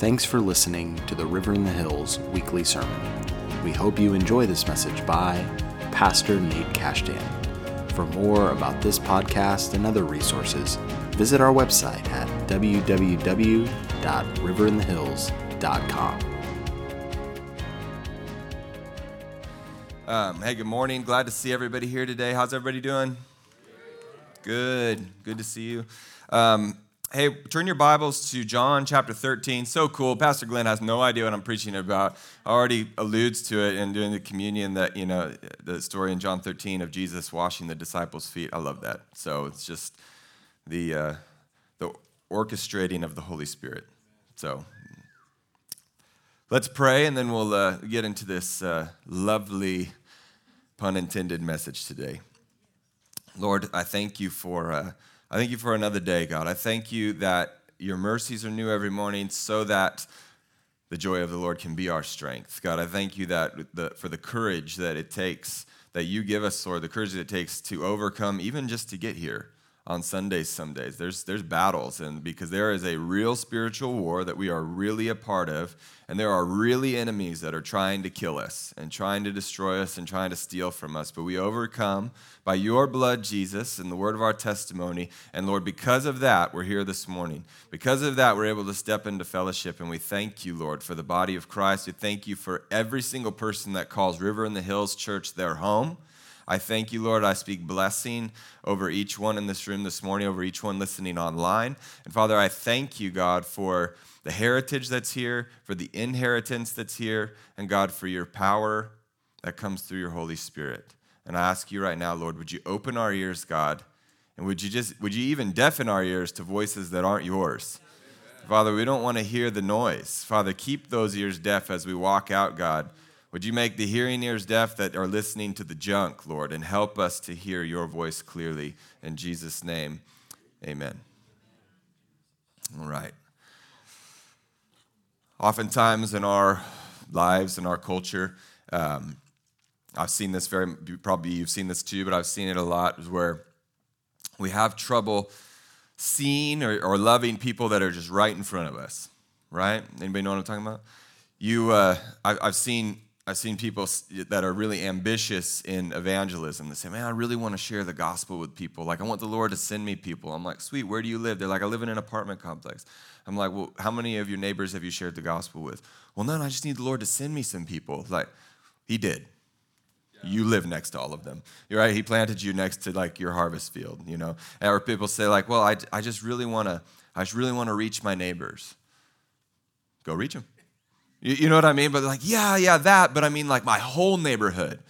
Thanks for listening to the River in the Hills weekly sermon. We hope you enjoy this message by Pastor Nate Cashdan. For more about this podcast and other resources, visit our website at www.riverinthehills.com. Um, hey, good morning. Glad to see everybody here today. How's everybody doing? Good. Good to see you. Um, hey, turn your Bibles to John chapter 13. So cool. Pastor Glenn has no idea what I'm preaching about. Already alludes to it in doing the communion that, you know, the story in John 13 of Jesus washing the disciples' feet. I love that. So it's just the, uh, the orchestrating of the Holy Spirit. So let's pray and then we'll uh, get into this uh, lovely pun intended message today. Lord, I thank you for uh, I thank you for another day, God. I thank you that your mercies are new every morning, so that the joy of the Lord can be our strength. God, I thank you that the, for the courage that it takes that you give us, Lord, the courage that it takes to overcome, even just to get here on Sundays some days. There's, there's battles, and because there is a real spiritual war that we are really a part of, and there are really enemies that are trying to kill us and trying to destroy us and trying to steal from us. But we overcome by your blood, Jesus, and the word of our testimony. And Lord, because of that, we're here this morning. Because of that, we're able to step into fellowship, and we thank you, Lord, for the body of Christ. We thank you for every single person that calls River in the Hills Church their home. I thank you, Lord. I speak blessing over each one in this room this morning, over each one listening online. And Father, I thank you, God, for the heritage that's here, for the inheritance that's here, and God, for your power that comes through your Holy Spirit. And I ask you right now, Lord, would you open our ears, God? And would you just would you even deafen our ears to voices that aren't yours? Father, we don't want to hear the noise. Father, keep those ears deaf as we walk out, God. Would you make the hearing ears deaf that are listening to the junk, Lord, and help us to hear your voice clearly. In Jesus' name, amen. All right. Oftentimes in our lives, in our culture, um, I've seen this very, probably you've seen this too, but I've seen it a lot, where we have trouble seeing or, or loving people that are just right in front of us, right? Anybody know what I'm talking about? You, uh, I, I've seen I've seen people that are really ambitious in evangelism. They say, Man, I really want to share the gospel with people. Like, I want the Lord to send me people. I'm like, Sweet, where do you live? They're like, I live in an apartment complex. I'm like, Well, how many of your neighbors have you shared the gospel with? Well, none. I just need the Lord to send me some people. Like, He did. Yeah. You live next to all of them. You're right. He planted you next to like your harvest field, you know. Or people say, like, Well, I, I just really want to, I just really want to reach my neighbors. Go reach them. You, you know what I mean? But like, yeah, yeah, that, but I mean like my whole neighborhood.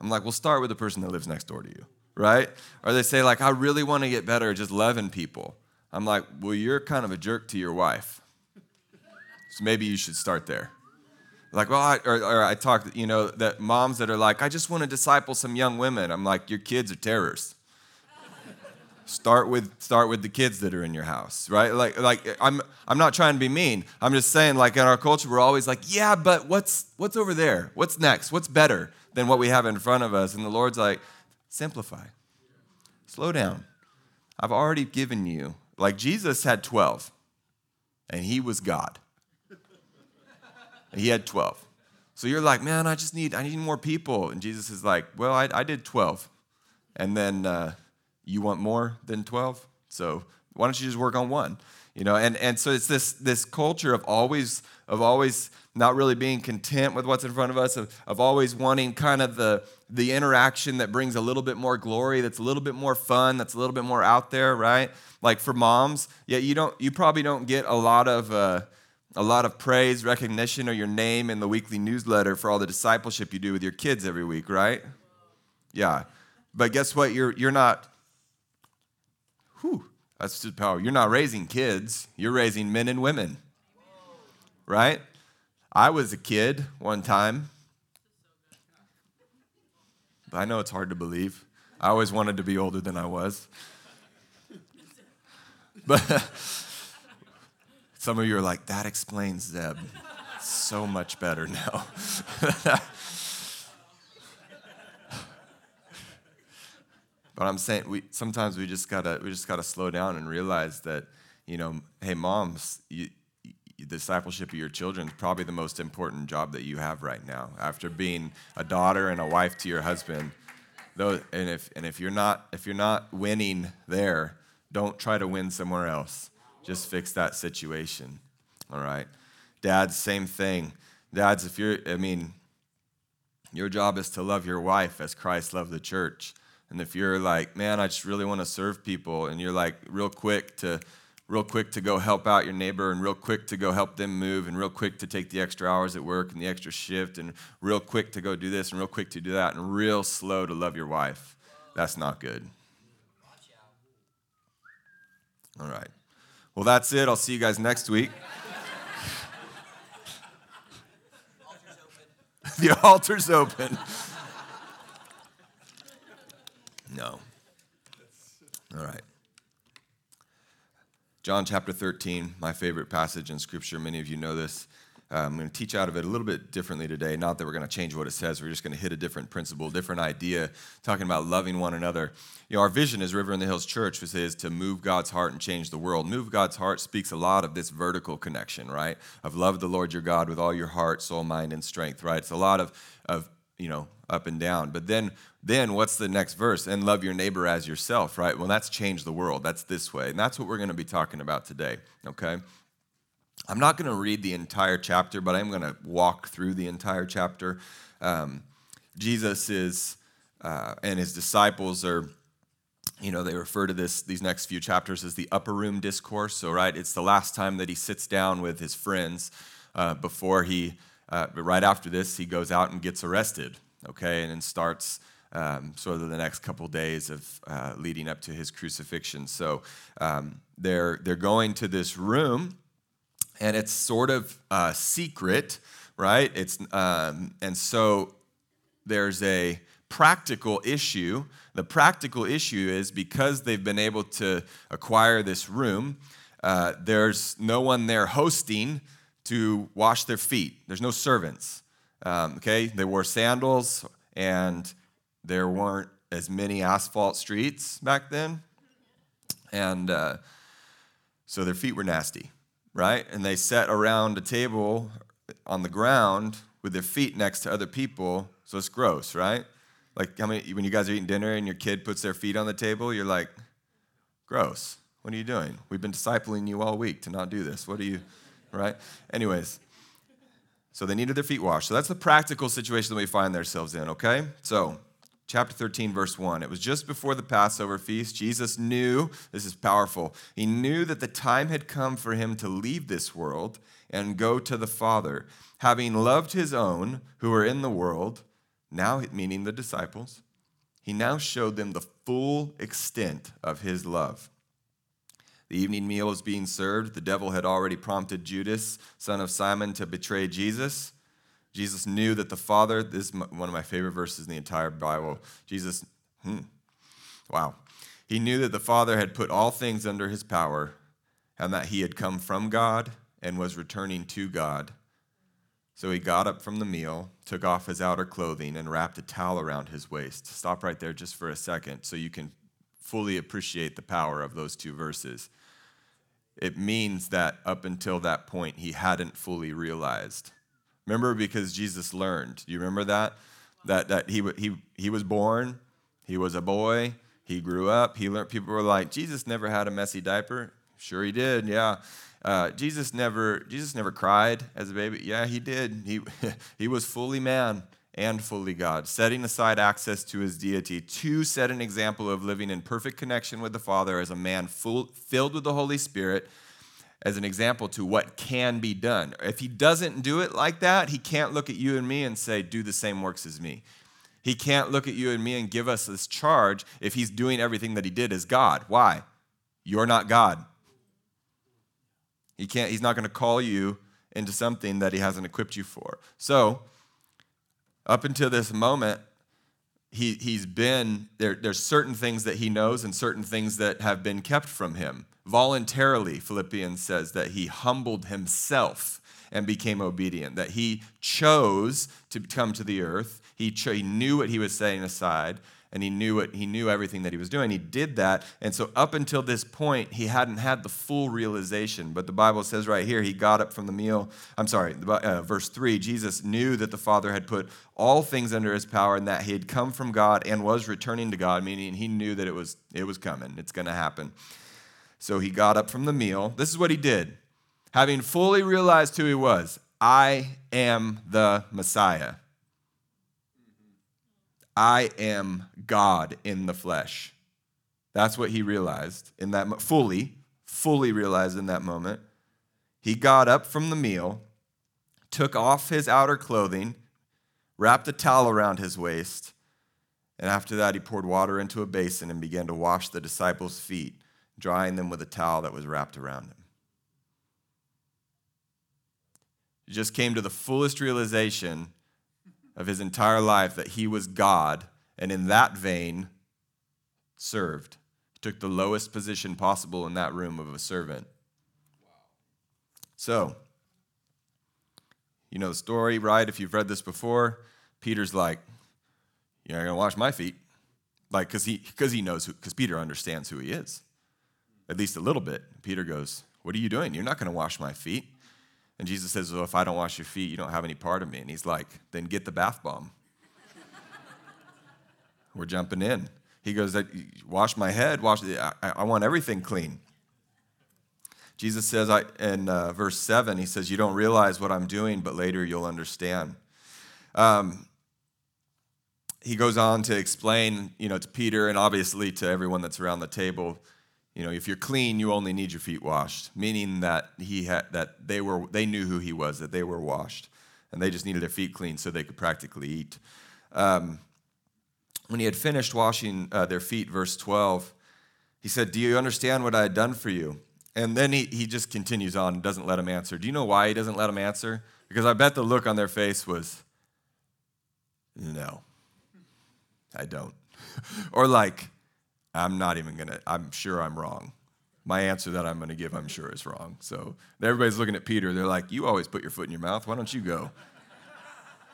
I'm like, we'll start with the person that lives next door to you, right? Or they say, like, I really want to get better at just loving people. I'm like, well, you're kind of a jerk to your wife. So maybe you should start there. Like, well, I, or, or I talk, you know, that moms that are like, I just want to disciple some young women. I'm like, your kids are terrorists start with start with the kids that are in your house right? Like like i'm i'm not trying to be mean. I'm just saying like in our culture we're always like yeah but what's what's over there? What's next? What's better than what we have in front of us? And the lord's like simplify. Slow down. I've already given you like jesus had 12 and he was god. He had 12 so you're like man i just need i need more people. And jesus is like well i, I did 12 and then uh, you want more than 12 so why don't you just work on one you know? And, and so it's this this culture of always of always not really being content with what's in front of us of, of always wanting kind of the the interaction that brings a little bit more glory that's a little bit more fun that's a little bit more out there right? Like for moms yeah you don't you probably don't get a lot of uh, a lot of praise recognition or your name in the weekly newsletter for all the discipleship you do with your kids every week right? Yeah. But guess what? You're you're not Whew, that's just power. You're not raising kids, you're raising men and women. Right? I was a kid one time. I know it's hard to believe. I always wanted to be older than I was. But some of you are like, that explains Zeb so much better now. But I'm saying we sometimes we just gotta we just gotta slow down and realize that you know, hey moms, you, discipleship of your children is probably the most important job that you have right now. After being a daughter and a wife to your husband, though, and if and if you're not if you're not winning there, don't try to win somewhere else. Just fix that situation. All right, dads, same thing. Dads, if you're, I mean, your job is to love your wife as Christ loved the church. And if you're like, man, I just really want to serve people, and you're like real quick to real quick to go help out your neighbor and real quick to go help them move and real quick to take the extra hours at work and the extra shift and real quick to go do this and real quick to do that and real slow to love your wife. That's not good. All right. Well, that's it. I'll see you guys next week. the altar's open. No. All right. John chapter 13, my favorite passage in Scripture. Many of you know this. Uh, I'm going to teach out of it a little bit differently today. Not that we're going to change what it says, we're just going to hit a different principle, different idea, talking about loving one another. You know, our vision as River in the Hills Church which is to move God's heart and change the world. Move God's heart speaks a lot of this vertical connection, right? Of love the Lord your God with all your heart, soul, mind, and strength, right? It's a lot of, of you know, up and down. But then then what's the next verse? And love your neighbor as yourself, right? Well, that's changed the world. That's this way. And that's what we're going to be talking about today, okay? I'm not going to read the entire chapter, but I'm going to walk through the entire chapter. Um, Jesus is, uh, and his disciples are, you know, they refer to this these next few chapters as the upper room discourse. So, right, it's the last time that he sits down with his friends uh, before he, uh, right after this, he goes out and gets arrested, okay, and then starts um, sort of the next couple days of uh, leading up to his crucifixion. So um, they're they're going to this room, and it's sort of uh, secret, right? It's um, and so there's a practical issue. The practical issue is because they've been able to acquire this room, uh, there's no one there hosting to wash their feet. There's no servants. Um, okay, they wore sandals and there weren't as many asphalt streets back then. And uh, so their feet were nasty, right? And they sat around a table on the ground with their feet next to other people. So it's gross, right? Like how many when you guys are eating dinner and your kid puts their feet on the table, you're like, gross. What are you doing? We've been discipling you all week to not do this. What are you, right? Anyways, so they needed their feet washed. So that's the practical situation that we find ourselves in, okay? So chapter 13, verse 1. It was just before the Passover feast. Jesus knew, this is powerful, he knew that the time had come for him to leave this world and go to the Father. Having loved his own who were in the world, now meaning the disciples, he now showed them the full extent of his love. The evening meal was being served. The devil had already prompted Judas, son of Simon, to betray Jesus. Jesus knew that the Father, this is one of my favorite verses in the entire Bible. Jesus, hmm, wow. He knew that the Father had put all things under his power and that he had come from God and was returning to God. So he got up from the meal, took off his outer clothing, and wrapped a towel around his waist. Stop right there just for a second so you can fully appreciate the power of those two verses. It means that up until that point, he hadn't fully realized Remember, because Jesus learned. Do you remember that? That, that he, he, he was born, he was a boy, he grew up, he learned. People were like, Jesus never had a messy diaper. Sure, he did, yeah. Uh, Jesus never Jesus never cried as a baby. Yeah, he did. He, he was fully man and fully God, setting aside access to his deity to set an example of living in perfect connection with the Father as a man full, filled with the Holy Spirit as an example to what can be done. If he doesn't do it like that, he can't look at you and me and say, Do the same works as me. He can't look at you and me and give us this charge if he's doing everything that he did as God. Why? You're not God. He can't, he's not going to call you into something that he hasn't equipped you for. So, up until this moment, he, he's been, there, there's certain things that he knows and certain things that have been kept from him voluntarily, Philippians says, that he humbled himself and became obedient, that he chose to come to the earth. He, cho- he knew what he was setting aside, and he knew it he knew everything that he was doing. He did that and so up until this point he hadn't had the full realization. But the bible says right here he got up from the meal i'm sorry uh, verse 3 jesus knew that the father had put all things under his power and that he had come from god and was returning to god meaning he knew that it was it was coming it's going to happen. So he got up from the meal. This is what he did. Having fully realized who he was i am the messiah I am God in the flesh. That's what he realized in that fully, fully realized in that moment. He got up from the meal, took off his outer clothing, wrapped a towel around his waist, and after that he poured water into a basin and began to wash the disciples' feet, drying them with a towel that was wrapped around him. He just came to the fullest realization of his entire life that he was God, and in that vein, served. He took the lowest position possible in that room of a servant. So, you know the story, right? If you've read this before, Peter's like, You're not going to wash my feet. Like, because he, cause he knows, because Peter understands who he is, at least a little bit. Peter goes, What are you doing? You're not going to wash my feet. And Jesus says, Well, if I don't wash your feet, you don't have any part of me. And he's like, Then get the bath bomb. We're jumping in. He goes, Wash my head, wash the, I, I want everything clean. Jesus says I, in uh, verse 7, he says, You don't realize what I'm doing, but later you'll understand. Um, he goes on to explain, you know, to Peter and obviously to everyone that's around the table you know, if you're clean, you only need your feet washed, meaning that he had that they were they knew who he was, that they were washed, and they just needed their feet clean so they could practically eat. Um, when he had finished washing uh, their feet, verse 12, he said, "Do you understand what I had done for you?" And then he, he just continues on and doesn't let him answer. Do you know why he doesn't let him answer? Because I bet the look on their face was, no, I don't. or like, I'm not even gonna, I'm sure I'm wrong. My answer that I'm gonna give, I'm sure is wrong. So everybody's looking at Peter. They're like, You always put your foot in your mouth. Why don't you go?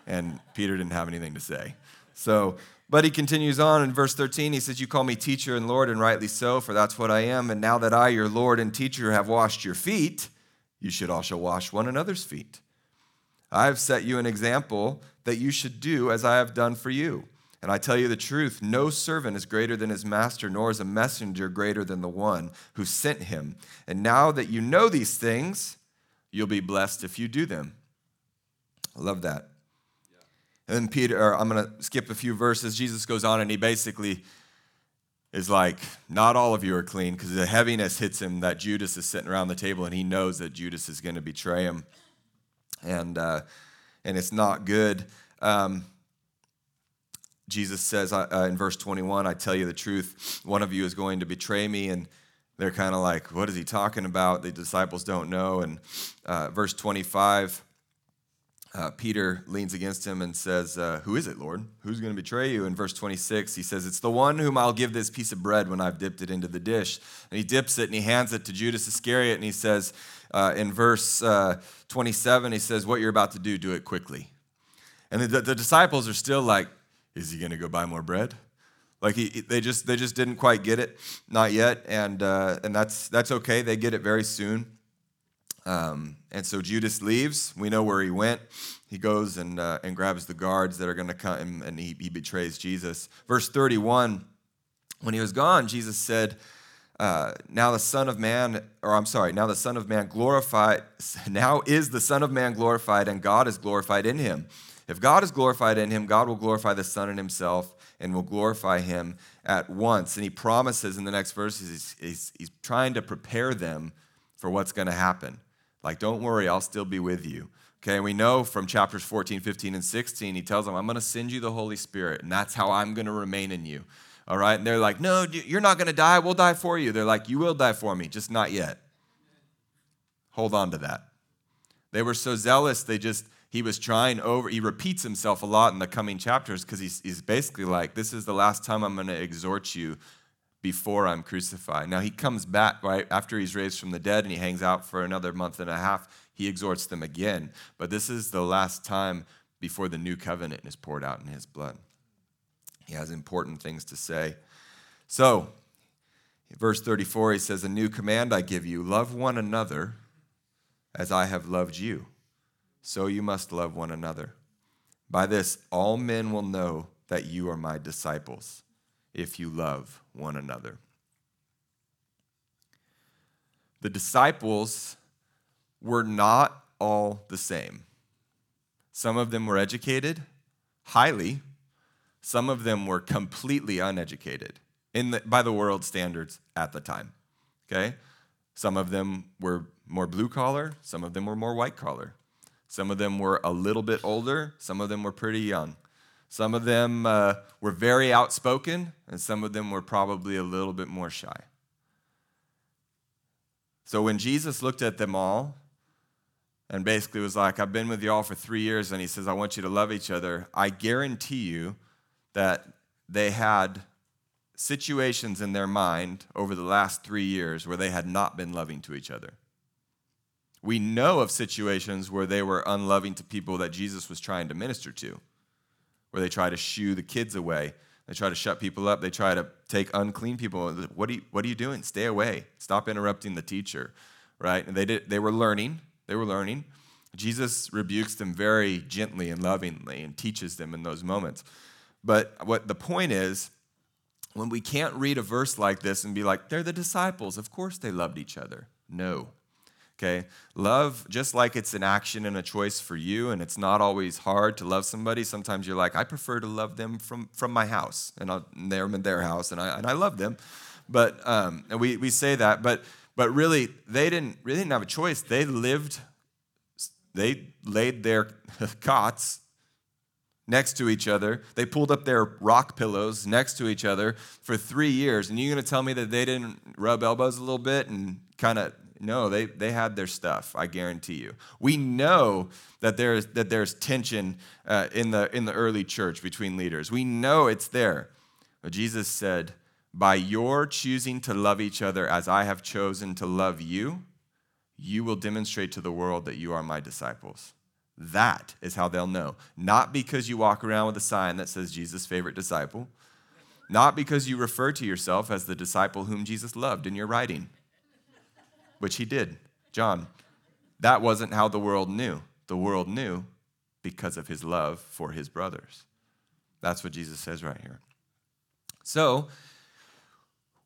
And Peter didn't have anything to say. So, but he continues on in verse 13. He says, You call me teacher and Lord, and rightly so, for that's what I am. And now that I, your Lord and teacher, have washed your feet, you should also wash one another's feet. I have set you an example that you should do as I have done for you. And I tell you the truth no servant is greater than his master, nor is a messenger greater than the one who sent him. And now that you know these things, you'll be blessed if you do them. I love that. Yeah. And then Peter, I'm going to skip a few verses. Jesus goes on and he basically is like, Not all of you are clean, because the heaviness hits him that Judas is sitting around the table and he knows that Judas is going to betray him. And, uh, and it's not good. Um, Jesus says uh, uh, in verse 21, I tell you the truth, one of you is going to betray me. And they're kind of like, what is he talking about? The disciples don't know. And uh, verse 25, uh, Peter leans against him and says, uh, Who is it, Lord? Who's going to betray you? In verse 26, he says, It's the one whom I'll give this piece of bread when I've dipped it into the dish. And he dips it and he hands it to Judas Iscariot. And he says, uh, in verse 27, he says, What you're about to do, do it quickly. And the, the disciples are still like, is he going to go buy more bread? Like he, they just they just didn't quite get it, not yet, and uh, and that's that's okay. They get it very soon. Um, and so Judas leaves. We know where he went. He goes and uh, and grabs the guards that are going to come, and he, he betrays Jesus. Verse thirty one. When he was gone, Jesus said, uh, now the Son of Man, or I'm sorry, now the Son of Man glorified, now is the Son of Man glorified, and God is glorified in him. If God is glorified in him, God will glorify the Son in himself and will glorify him at once. And he promises in the next verses, he's, he's, he's trying to prepare them for what's going to happen. Like, don't worry, I'll still be with you. Okay, we know from chapters 14, 15, and 16, he tells them, I'm going to send you the Holy Spirit, and that's how I'm going to remain in you. All right, and they're like, No, you're not going to die. We'll die for you. They're like, You will die for me, just not yet. Hold on to that. They were so zealous, they just he was trying over, he repeats himself a lot in the coming chapters because he's, he's basically like, This is the last time I'm going to exhort you before I'm crucified. Now he comes back, right, after he's raised from the dead and he hangs out for another month and a half. He exhorts them again. But this is the last time before the new covenant is poured out in his blood. He has important things to say. So, verse 34, he says, A new command I give you love one another as I have loved you. So you must love one another. By this, all men will know that you are my disciples if you love one another. The disciples were not all the same. Some of them were educated, highly. Some of them were completely uneducated in the, by the world standards at the time. Okay? Some of them were more blue collar, some of them were more white collar. Some of them were a little bit older, some of them were pretty young. Some of them uh, were very outspoken, and some of them were probably a little bit more shy. So when Jesus looked at them all and basically was like, I've been with you all for three years, and he says, I want you to love each other, I guarantee you that they had situations in their mind over the last three years where they had not been loving to each other. We know of situations where they were unloving to people that Jesus was trying to minister to, where they try to shoo the kids away. They try to shut people up. They try to take unclean people. What are you, what are you doing? Stay away. Stop interrupting the teacher, right? And they, did, they were learning. They were learning. Jesus rebukes them very gently and lovingly and teaches them in those moments. But what the point is, when we can't read a verse like this and be like, they're the disciples, of course they loved each other. No, Okay? Love, just like it's an action and a choice for you, and it's not always hard to love somebody. Sometimes you're like, I prefer to love them from, from my house, and, and they're in their house, and I, and I love them. But um, and we, we say that, but but really, they didn't really didn't have a choice. They lived, they laid their cots next to each other. They pulled up their rock pillows next to each other for three years. And you're going to tell me that they didn't rub elbows a little bit and kind of no, they, they had their stuff, I guarantee you. We know that there's, that there's tension uh, in, the, in the early church between leaders. We know it's there. But Jesus said, By your choosing to love each other as I have chosen to love you, you will demonstrate to the world that you are my disciples. That is how they'll know. Not because you walk around with a sign that says Jesus' favorite disciple, not because you refer to yourself as the disciple whom Jesus loved in your writing which he did, John. That wasn't how the world knew. The world knew because of his love for his brothers. That's what Jesus says right here. So,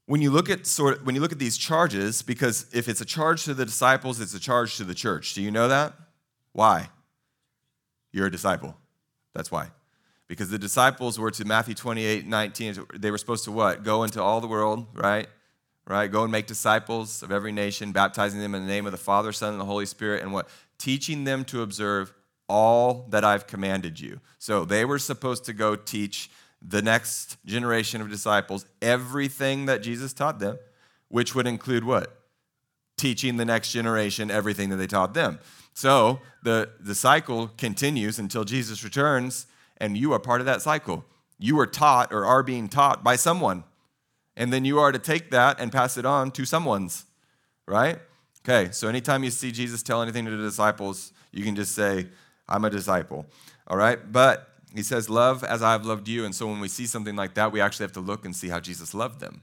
when you look at sort of, when you look at these charges, because if it's a charge to the disciples, it's a charge to the church. Do you know that? Why? You're a disciple. That's why. Because the disciples were to Matthew 28, 19, they were supposed to what? Go into all the world, right? Right? Go and make disciples of every nation, baptizing them in the name of the Father, Son, and the Holy Spirit, and what? Teaching them to observe all that I've commanded you. So they were supposed to go teach the next generation of disciples everything that Jesus taught them, which would include what? Teaching the next generation everything that they taught them. So the, the cycle continues until Jesus returns, and you are part of that cycle. You are taught or are being taught by someone and then you are to take that and pass it on to someone's, right? Okay, so anytime you see Jesus tell anything to the disciples, you can just say, I'm a disciple, all right? But he says, Love as I've loved you. And so when we see something like that, we actually have to look and see how Jesus loved them.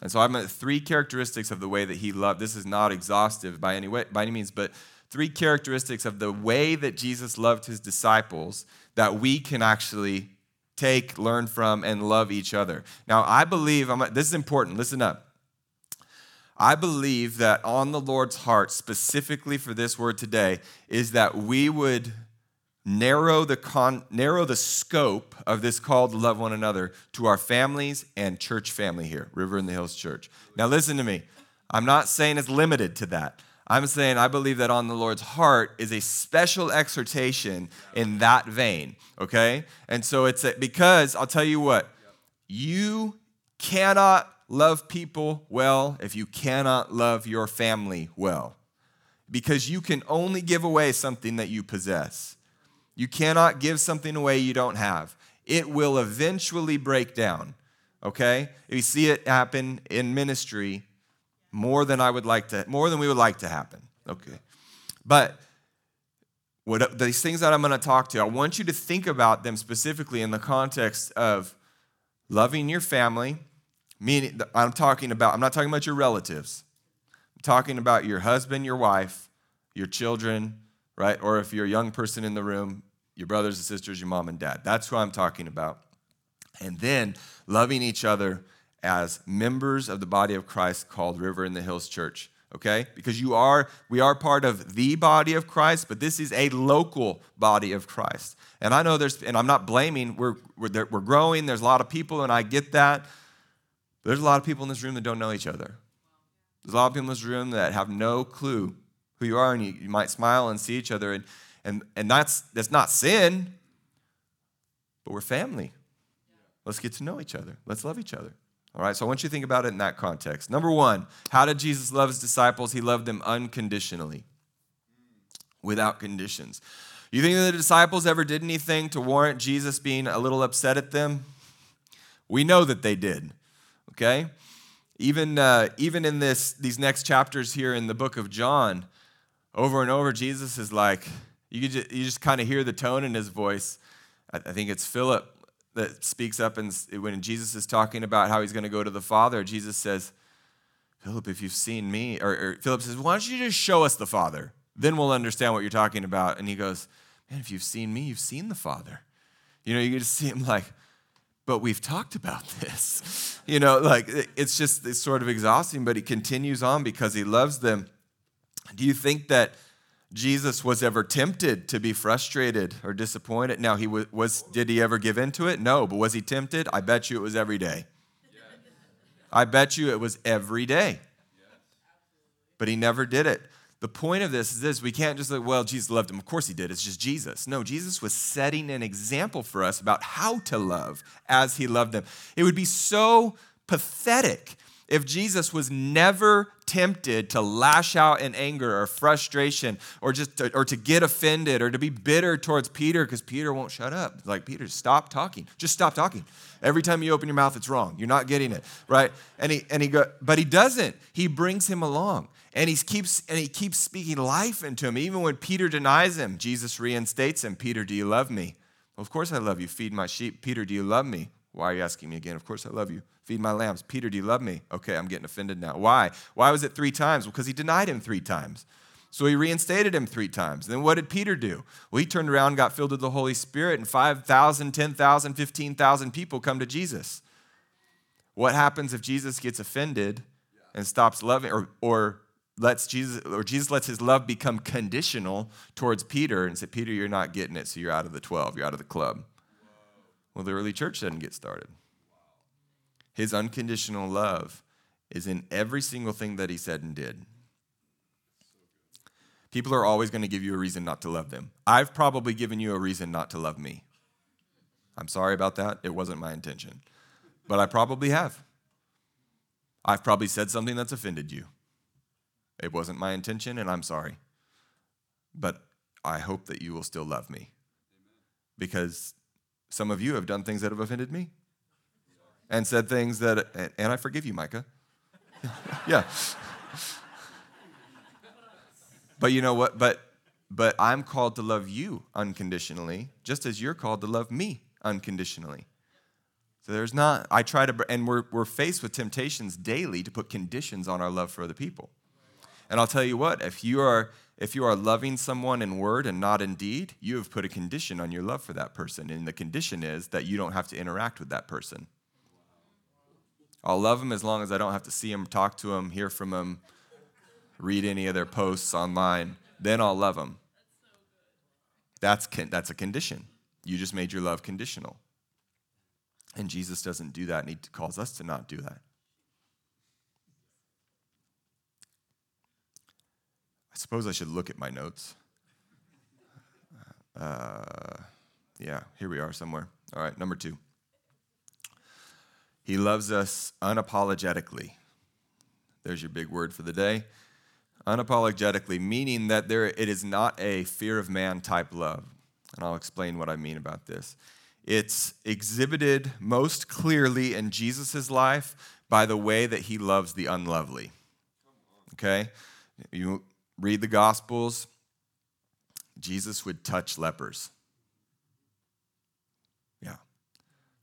And so I'm at three characteristics of the way that he loved. This is not exhaustive by any way, by any means, but three characteristics of the way that Jesus loved his disciples that we can actually take, learn from, and love each other. Now, I believe, I'm, this is important, listen up. I believe that on the Lord's heart, specifically for this word today, is that we would narrow the, con, narrow the scope of this call to love one another to our families and church family here, River in the Hills Church. Now, listen to me. I'm not saying it's limited to that. I'm saying I believe that on the Lord's heart is a special exhortation in that vein, okay? And so it's a, because I'll tell you what, you cannot love people well if you cannot love your family well. Because you can only give away something that you possess. You cannot give something away you don't have. It will eventually break down, okay? We see it happen in ministry more than I would like to, more than we would like to happen. Okay. But what these things that I'm going to talk to, I want you to think about them specifically in the context of Loving your family, meaning I'm talking about, I'm not talking about your relatives. I'm talking about your husband, your wife, your children, right? Or if you're a young person in the room, your brothers and sisters, your mom and dad. That's who I'm talking about. And then loving each other as members of the body of Christ called River in the Hills Church okay? Because you are, we are part of the body of Christ, but this is a local body of Christ. And I know there's, and I'm not blaming, we're, we're, we're growing, there's a lot of people, and I get that. But there's a lot of people in this room that don't know each other. There's a lot of people in this room that have no clue who you are, and you, you might smile and see each other, and, and, and that's, that's not sin, but we're family. Let's get to know each other. Let's love each other. All right, so I want you to think about it in that context. Number one, how did Jesus love his disciples? He loved them unconditionally, without conditions. You think that the disciples ever did anything to warrant Jesus being a little upset at them? We know that they did, okay? Even, uh, even in this, these next chapters here in the book of John, over and over, Jesus is like, you, just, you just kind of hear the tone in his voice. I think it's Philip that speaks up and when Jesus is talking about how he's going to go to the Father, Jesus says, Philip, if you've seen me, or, or, Philip says, why don't you just show us the Father? Then we'll understand what you're talking about. And he goes, man, if you've seen me, you've seen the Father. You know, you just see him like, but we've talked about this. You know, like it's just it's sort of exhausting, but he continues on because he loves them. Do you think that Jesus was ever tempted to be frustrated or disappointed. Now, he was, was, did he ever give into it? No, but was he tempted? I bet you it was every day. I bet you it was every day. But he never did it. The point of this is this we can't just like, well, Jesus loved him. Of course he did. It's just Jesus. No, Jesus was setting an example for us about how to love as he loved them. It would be so pathetic if Jesus was never tempted to lash out in anger or frustration or just to, or to get offended or to be bitter towards Peter because Peter won't shut up. Like Peter, stop talking. Just stop talking. Every time you open your mouth, it's wrong. You're not getting it right. And he and he go, but he doesn't. He brings him along and he keeps and he keeps speaking life into him. Even when Peter denies him, Jesus reinstates him. Peter, do you love me? Well, of course I love you. Feed my sheep. Peter, do you love me? Why are you asking me again? Of course I love you. Feed my lambs. Peter, do you love me? Okay, I'm getting offended now. Why? Why was it three times? Because he denied him three times. So he reinstated him three times. Then what did Peter do? Well, he turned around, got filled with the Holy Spirit, and 5,000, 10,000, 15,000 people come to Jesus. What happens if Jesus gets offended and stops loving, or, or lets Jesus, or Jesus lets his love become conditional towards Peter and say, Peter, you're not getting it, so you're out of the 12, you're out of the club. Well, the early church doesn't get started. His unconditional love is in every single thing that he said and did. People are always going to give you a reason not to love them. I've probably given you a reason not to love me. I'm sorry about that. It wasn't my intention. But I probably have. I've probably said something that's offended you. It wasn't my intention, and I'm sorry. But I hope that you will still love me. Because some of you have done things that have offended me and said things that, and I forgive you, Micah. yeah. But you know what? But but I'm called to love you unconditionally, just as you're called to love me unconditionally. So there's not, I try to, and we're, we're faced with temptations daily to put conditions on our love for other people. And I'll tell you what, if you are if you are loving someone in word and not in deed, you have put a condition on your love for that person. And the condition is that you don't have to interact with that person. I'll love them as long as I don't have to see them, talk to them, hear from them, read any of their posts online. Then I'll love them. That's, that's a condition. You just made your love conditional. And Jesus doesn't do that, and He calls us to not do that. I suppose I should look at my notes. Uh, yeah, here we are somewhere. All right, number two. He loves us unapologetically. There's your big word for the day. Unapologetically, meaning that there, it is not a fear of man type love. And I'll explain what I mean about this. It's exhibited most clearly in Jesus' life by the way that he loves the unlovely. Okay? You read the Gospels, Jesus would touch lepers. Yeah.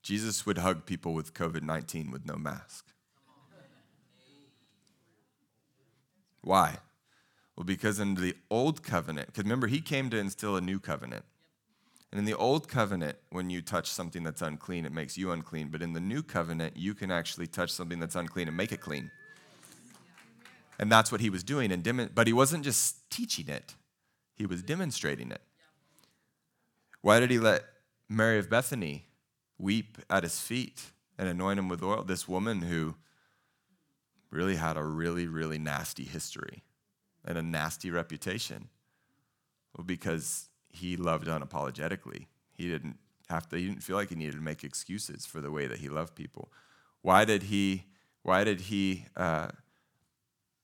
Jesus would hug people with COVID 19 with no mask. Why? Well, because in the old covenant, because remember, he came to instill a new covenant. And in the old covenant, when you touch something that's unclean, it makes you unclean. But in the new covenant, you can actually touch something that's unclean and make it clean. And that's what he was doing. And but he wasn't just teaching it, he was demonstrating it. Why did he let Mary of Bethany weep at his feet and anoint him with oil? This woman who really had a really, really nasty history and a nasty reputation. Well, because he loved unapologetically. He didn't have to, he didn't feel like he needed to make excuses for the way that he loved people. Why did he, why did he, uh,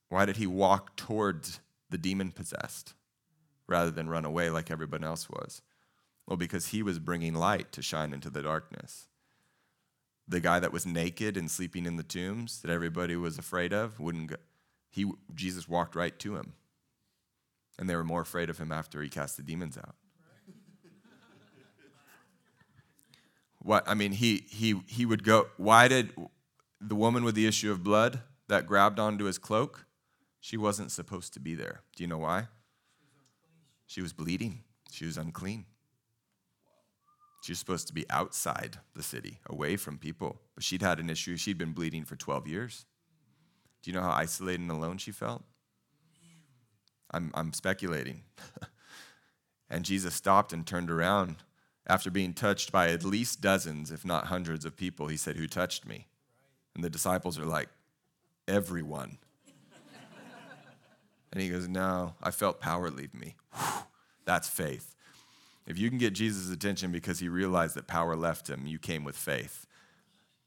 why did he walk towards the demon possessed rather than run away like everyone else was? Well, because he was bringing light to shine into the darkness. The guy that was naked and sleeping in the tombs that everybody was afraid of wouldn't go, he, Jesus walked right to him. And they were more afraid of him after he cast the demons out. what I mean, he he he would go. Why did the woman with the issue of blood that grabbed onto his cloak? She wasn't supposed to be there. Do you know why? She was bleeding. She was unclean. She was supposed to be outside the city, away from people. But she'd had an issue. She'd been bleeding for 12 years. Do you know how isolated and alone she felt? I'm, I'm speculating. and Jesus stopped and turned around after being touched by at least dozens, if not hundreds of people. He said, Who touched me? And the disciples are like, Everyone. And he goes, No, I felt power leave me. That's faith. If you can get Jesus' attention because he realized that power left him, you came with faith.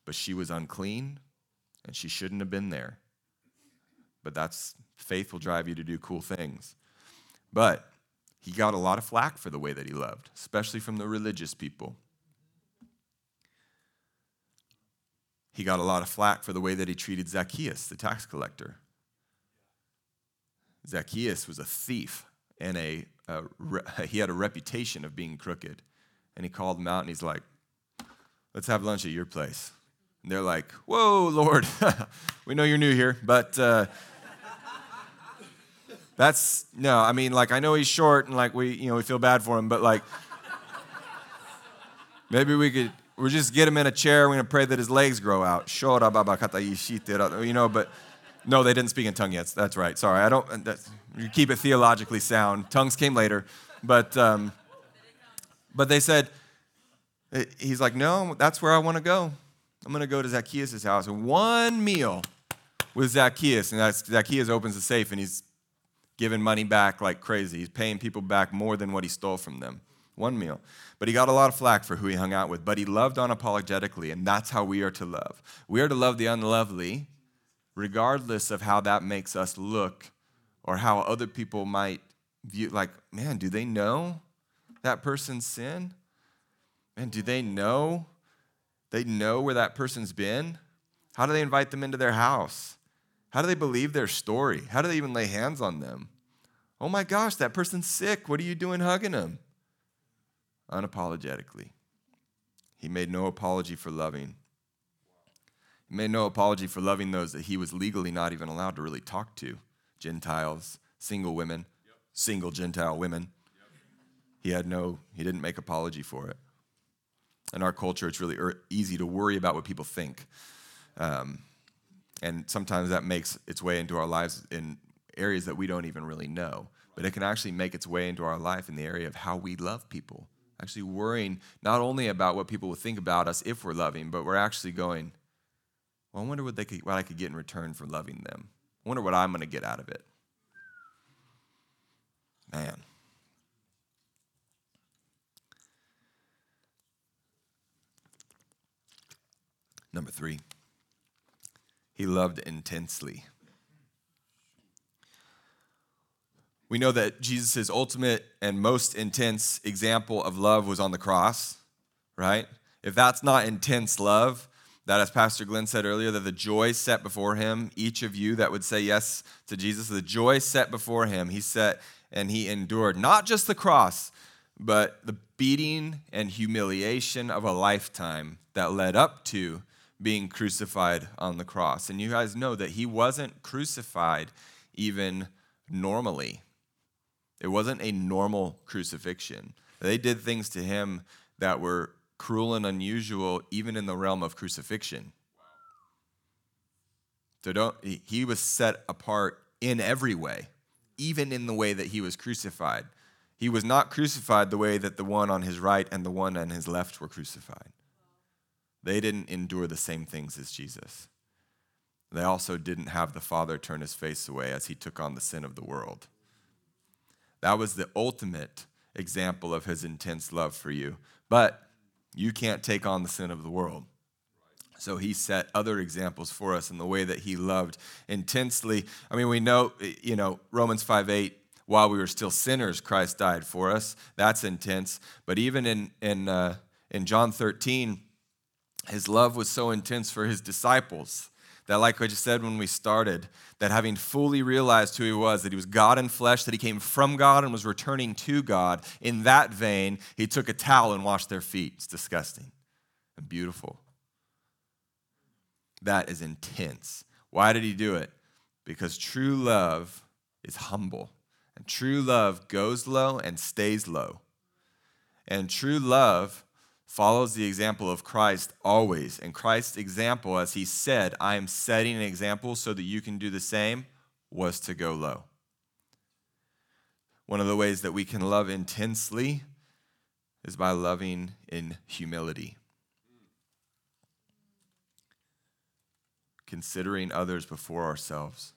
But she was unclean and she shouldn't have been there. But that's faith will drive you to do cool things. But he got a lot of flack for the way that he loved, especially from the religious people. He got a lot of flack for the way that he treated Zacchaeus, the tax collector. Zacchaeus was a thief and a, a he had a reputation of being crooked. And he called him out and he's like, let's have lunch at your place. And they're like, whoa, Lord, we know you're new here, but uh, that's no, I mean, like I know he's short and like we, you know, we feel bad for him, but like maybe we could we just get him in a chair, we're gonna pray that his legs grow out. You know, but no, they didn't speak in tongue yet. That's right. Sorry, I don't. you keep it theologically sound. Tongues came later, but um, but they said he's like, no, that's where I want to go. I'm gonna go to Zacchaeus' house. One meal with Zacchaeus, and Zacchaeus opens the safe and he's giving money back like crazy. He's paying people back more than what he stole from them. One meal. But he got a lot of flack for who he hung out with. But he loved unapologetically, and that's how we are to love. We are to love the unlovely, regardless of how that makes us look or how other people might view. Like, man, do they know that person's sin? And do they know? They know where that person's been? How do they invite them into their house? How do they believe their story? How do they even lay hands on them? Oh my gosh, that person's sick. What are you doing hugging him? Unapologetically. He made no apology for loving. Made no apology for loving those that he was legally not even allowed to really talk to Gentiles, single women, yep. single Gentile women. Yep. He had no, he didn't make apology for it. In our culture, it's really er, easy to worry about what people think. Um, and sometimes that makes its way into our lives in areas that we don't even really know. But it can actually make its way into our life in the area of how we love people. Actually, worrying not only about what people will think about us if we're loving, but we're actually going, well, I wonder what, they could, what I could get in return for loving them. I wonder what I'm going to get out of it. Man. Number three. He loved intensely. We know that Jesus' ultimate and most intense example of love was on the cross, right? If that's not intense love, that as Pastor Glenn said earlier, that the joy set before him, each of you that would say yes to Jesus, the joy set before him, he set and he endured not just the cross, but the beating and humiliation of a lifetime that led up to being crucified on the cross. And you guys know that he wasn't crucified even normally. It wasn't a normal crucifixion. They did things to him that were cruel and unusual, even in the realm of crucifixion. So don't, he was set apart in every way, even in the way that he was crucified. He was not crucified the way that the one on his right and the one on his left were crucified. They didn't endure the same things as Jesus. They also didn't have the Father turn his face away as he took on the sin of the world. That was the ultimate example of his intense love for you. But you can't take on the sin of the world. So he set other examples for us in the way that he loved intensely. I mean, we know, you know, Romans 5 8 while we were still sinners, Christ died for us. That's intense. But even in, in, uh, in John 13, his love was so intense for his disciples that, like I just said when we started, that having fully realized who he was, that he was God in flesh, that he came from God and was returning to God, in that vein, he took a towel and washed their feet. It's disgusting and beautiful. That is intense. Why did he do it? Because true love is humble. And true love goes low and stays low. And true love follows the example of Christ always. And Christ's example, as he said, I am setting an example so that you can do the same, was to go low. One of the ways that we can love intensely is by loving in humility. Considering others before ourselves.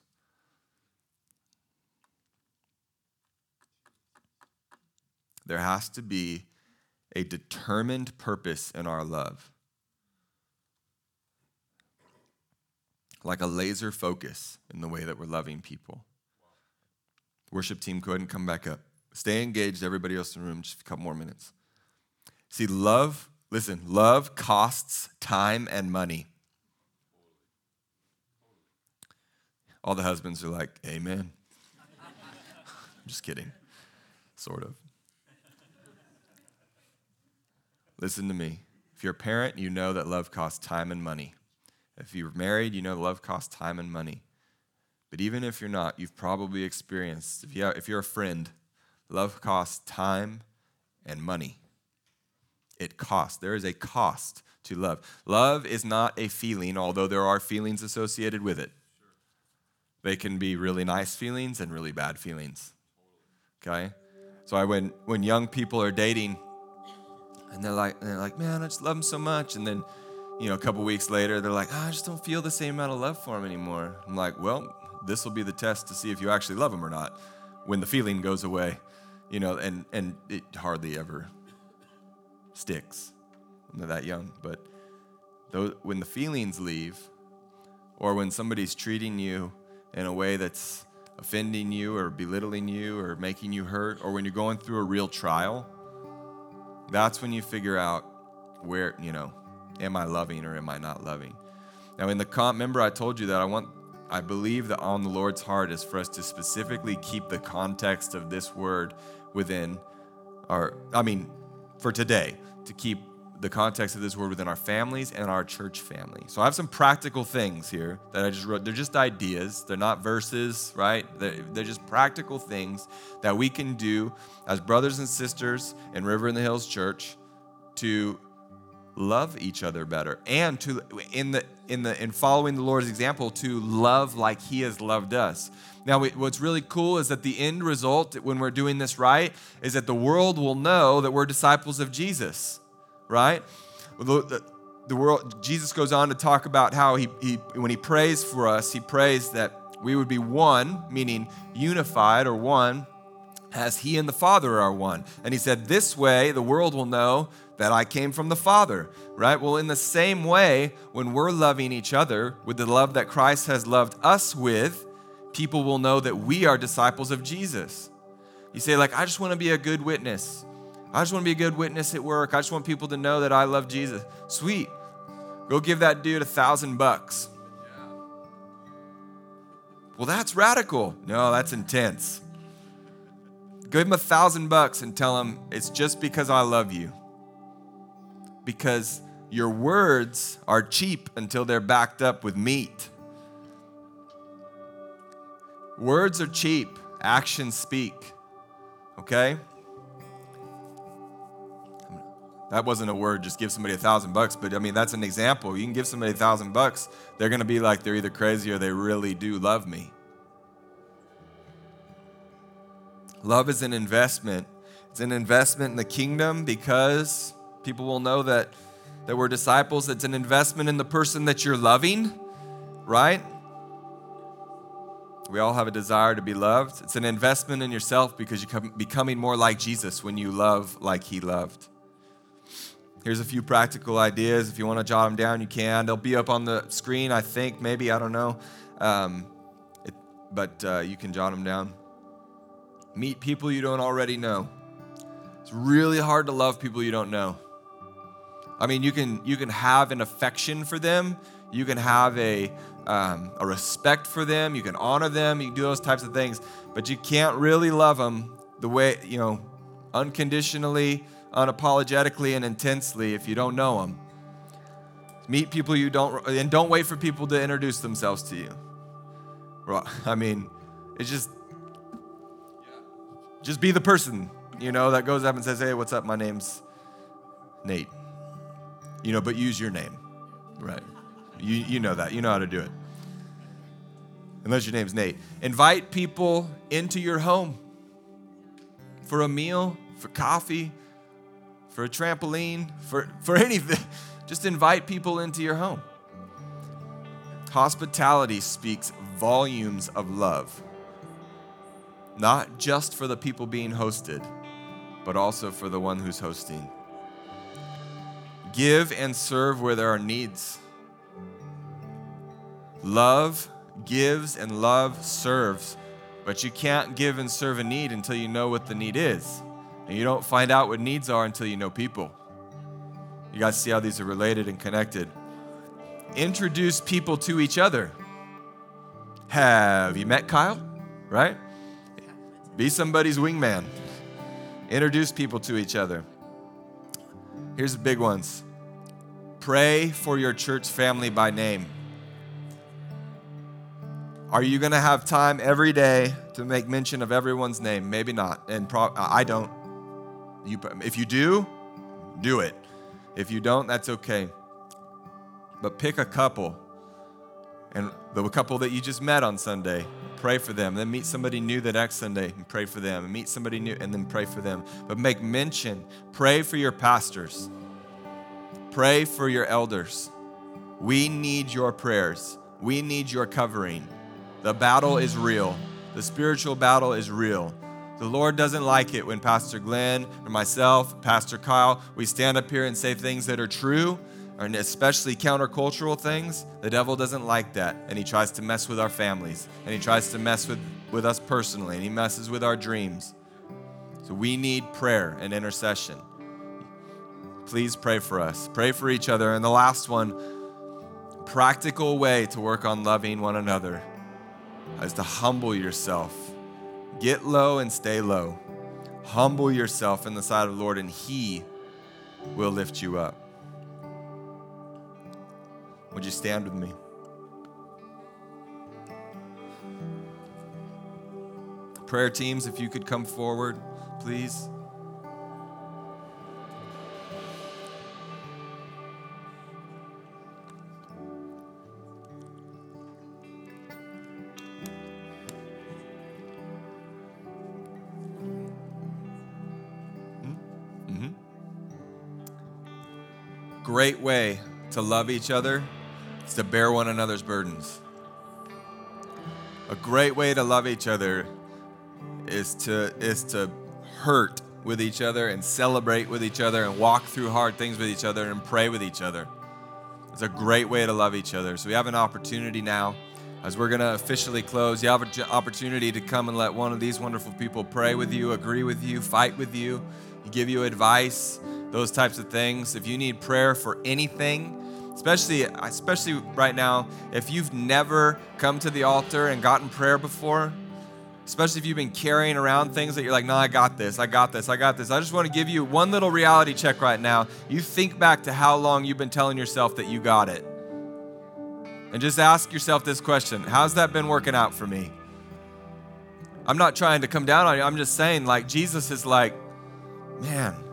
there has to be a determined purpose in our love. Like a laser focus in the way that we're loving people. Worship team, go ahead and come back up. Stay engaged, everybody else in the room, just a couple more minutes. See, love, listen, love costs time and money. All the husbands are like, Amen. I'm just kidding, sort of. Listen to me. If you're a parent, you know that love costs time and money. If you're married, you know love costs time and money. But even if you're not, you've probably experienced, if, you if you're a friend, love costs time and money. It costs. There is a cost to love. Love is not a feeling, although there are feelings associated with it. They can be really nice feelings and really bad feelings. Okay? So I, when, when young people are dating, and they're like, they're like, man, I just love him so much. And then, you know, a couple weeks later, they're like, oh, I just don't feel the same amount of love for him anymore. I'm like, well, this will be the test to see if you actually love him or not. When the feeling goes away, you know, and and it hardly ever sticks when they're that young. But when the feelings leave, or when somebody's treating you in a way that's offending you or belittling you or making you hurt, or when you're going through a real trial that's when you figure out where, you know, am I loving or am I not loving? Now, in the comp, remember I told you that I want, I believe that on the Lord's heart is for us to specifically keep the context of this word within our, I mean, for today, to keep the context of this word within our families and our church family. So I have some practical things here that I just wrote. They're just ideas, they're not verses, right? They're, they're just practical things that we can do as brothers and sisters in River in the Hills Church to love each other better and to in the in the in following the Lord's example to love like he has loved us. Now we, what's really cool is that the end result when we're doing this right is that the world will know that we're disciples of Jesus right? The, the, world, Jesus goes on to talk about how he, he, when he prays for us, he prays that we would be one, meaning unified or one, as he and the Father are one. And he said, This way the world will know that I came from the Father, right? Well, in the same way, when we're loving each other with the love that Christ has loved us with, people will know that we are disciples of Jesus. You say, like, I just want to be a good witness. I just want to be a good witness at work. I just want people to know that I love Jesus. Sweet. Go give that dude a thousand bucks. Well, that's radical. No, that's intense. Give him a thousand bucks and tell him it's just because I love you. Because your words are cheap until they're backed up with meat. Words are cheap, actions speak. Okay? That wasn't a word, just give somebody a thousand bucks, but I mean, that's an example. You can give somebody a thousand bucks, they're gonna be like they're either crazy or they really do love me. Love is an investment. It's an investment in the kingdom because people will know that, that we're disciples. It's an investment in the person that you're loving, right? We all have a desire to be loved. It's an investment in yourself because you're becoming more like Jesus when you love like he loved. Here's a few practical ideas. If you want to jot them down, you can. They'll be up on the screen, I think, maybe, I don't know. Um, it, but uh, you can jot them down. Meet people you don't already know. It's really hard to love people you don't know. I mean, you can you can have an affection for them, you can have a um, a respect for them, you can honor them, you can do those types of things, but you can't really love them the way you know, unconditionally, unapologetically, and intensely if you don't know them. Meet people you don't, and don't wait for people to introduce themselves to you. I mean, it's just just be the person, you know, that goes up and says, Hey, what's up? My name's Nate. You know, but use your name. Right. You, you know that. You know how to do it. Unless your name's Nate. Invite people into your home for a meal, for coffee, for a trampoline, for, for anything. Just invite people into your home. Hospitality speaks volumes of love not just for the people being hosted, but also for the one who's hosting. Give and serve where there are needs. Love gives and love serves, but you can't give and serve a need until you know what the need is. And you don't find out what needs are until you know people. You got to see how these are related and connected. Introduce people to each other. Have you met Kyle? Right? Be somebody's wingman. Introduce people to each other. Here's the big ones pray for your church family by name. Are you going to have time every day to make mention of everyone's name? Maybe not. And pro- I don't. You, if you do, do it. If you don't, that's okay. But pick a couple. And the couple that you just met on Sunday, pray for them. Then meet somebody new the next Sunday and pray for them. And meet somebody new and then pray for them. But make mention, pray for your pastors, pray for your elders. We need your prayers, we need your covering. The battle is real, the spiritual battle is real. The Lord doesn't like it when Pastor Glenn or myself, Pastor Kyle, we stand up here and say things that are true and especially countercultural things, the devil doesn't like that. And he tries to mess with our families. And he tries to mess with, with us personally. And he messes with our dreams. So we need prayer and intercession. Please pray for us. Pray for each other. And the last one, practical way to work on loving one another is to humble yourself. Get low and stay low. Humble yourself in the sight of the Lord, and He will lift you up. Would you stand with me? Prayer teams, if you could come forward, please. Great way to love each other is to bear one another's burdens. A great way to love each other is to, is to hurt with each other and celebrate with each other and walk through hard things with each other and pray with each other. It's a great way to love each other. So we have an opportunity now as we're going to officially close. You have an opportunity to come and let one of these wonderful people pray with you, agree with you, fight with you, give you advice, those types of things. If you need prayer for anything, especially especially right now if you've never come to the altar and gotten prayer before especially if you've been carrying around things that you're like, no, I got this, I got this, I got this. I just want to give you one little reality check right now. You think back to how long you've been telling yourself that you got it. And just ask yourself this question How's that been working out for me? I'm not trying to come down on you. I'm just saying, like, Jesus is like, man,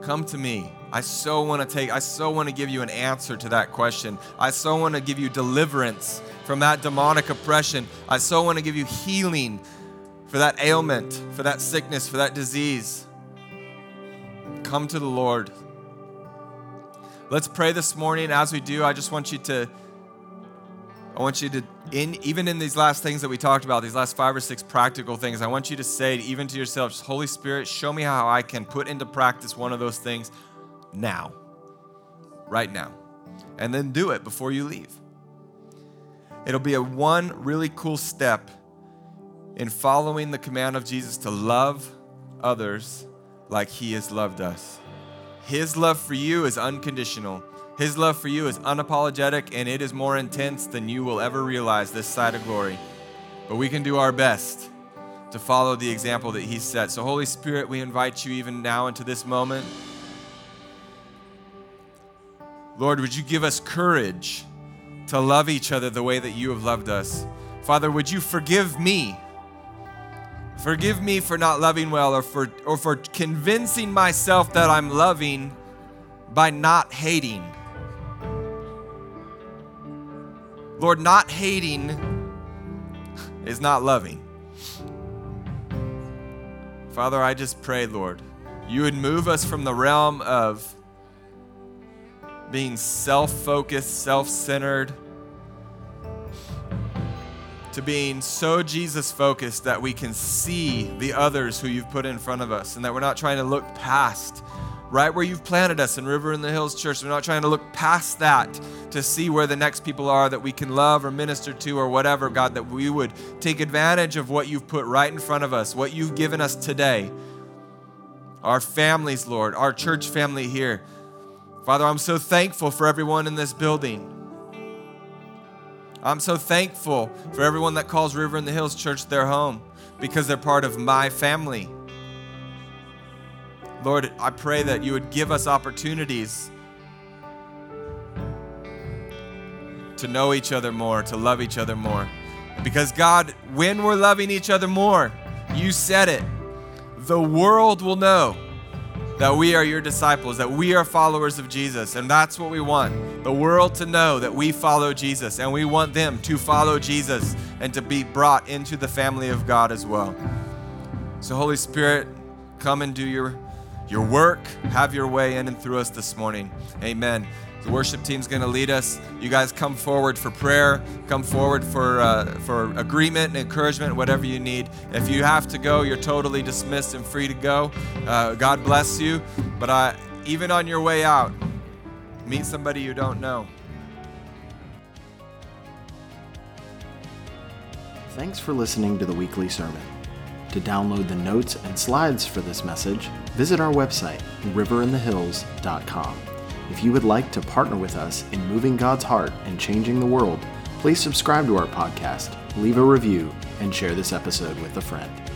come to me. I so want to take, I so want to give you an answer to that question. I so want to give you deliverance from that demonic oppression. I so want to give you healing for that ailment, for that sickness, for that disease. Come to the Lord. Let's pray this morning. As we do, I just want you to, I want you to, in even in these last things that we talked about, these last five or six practical things, I want you to say even to yourself, Holy Spirit, show me how I can put into practice one of those things now, right now, and then do it before you leave. It'll be a one really cool step in following the command of Jesus to love others like he has loved us. His love for you is unconditional. His love for you is unapologetic and it is more intense than you will ever realize this side of glory. But we can do our best to follow the example that he set. So, Holy Spirit, we invite you even now into this moment. Lord, would you give us courage to love each other the way that you have loved us? Father, would you forgive me Forgive me for not loving well or for, or for convincing myself that I'm loving by not hating. Lord, not hating is not loving. Father, I just pray, Lord, you would move us from the realm of being self focused, self centered to being so Jesus focused that we can see the others who you've put in front of us and that we're not trying to look past right where you've planted us in River in the Hills Church. We're not trying to look past that to see where the next people are that we can love or minister to or whatever, God, that we would take advantage of what you've put right in front of us, what you've given us today. Our families, Lord, our church family here. Father, I'm so thankful for everyone in this building. I'm so thankful for everyone that calls River in the Hills Church their home because they're part of my family. Lord, I pray that you would give us opportunities to know each other more, to love each other more. Because, God, when we're loving each other more, you said it, the world will know that we are your disciples, that we are followers of Jesus. And that's what we want the world to know that we follow Jesus. And we want them to follow Jesus and to be brought into the family of God as well. So, Holy Spirit, come and do your, your work. Have your way in and through us this morning. Amen. The worship team's going to lead us. You guys come forward for prayer, come forward for, uh, for agreement and encouragement, whatever you need. If you have to go, you're totally dismissed and free to go. Uh, God bless you. But I, even on your way out, meet somebody you don't know. Thanks for listening to the weekly sermon. To download the notes and slides for this message, visit our website, riverinthehills.com. If you would like to partner with us in moving God's heart and changing the world, please subscribe to our podcast, leave a review, and share this episode with a friend.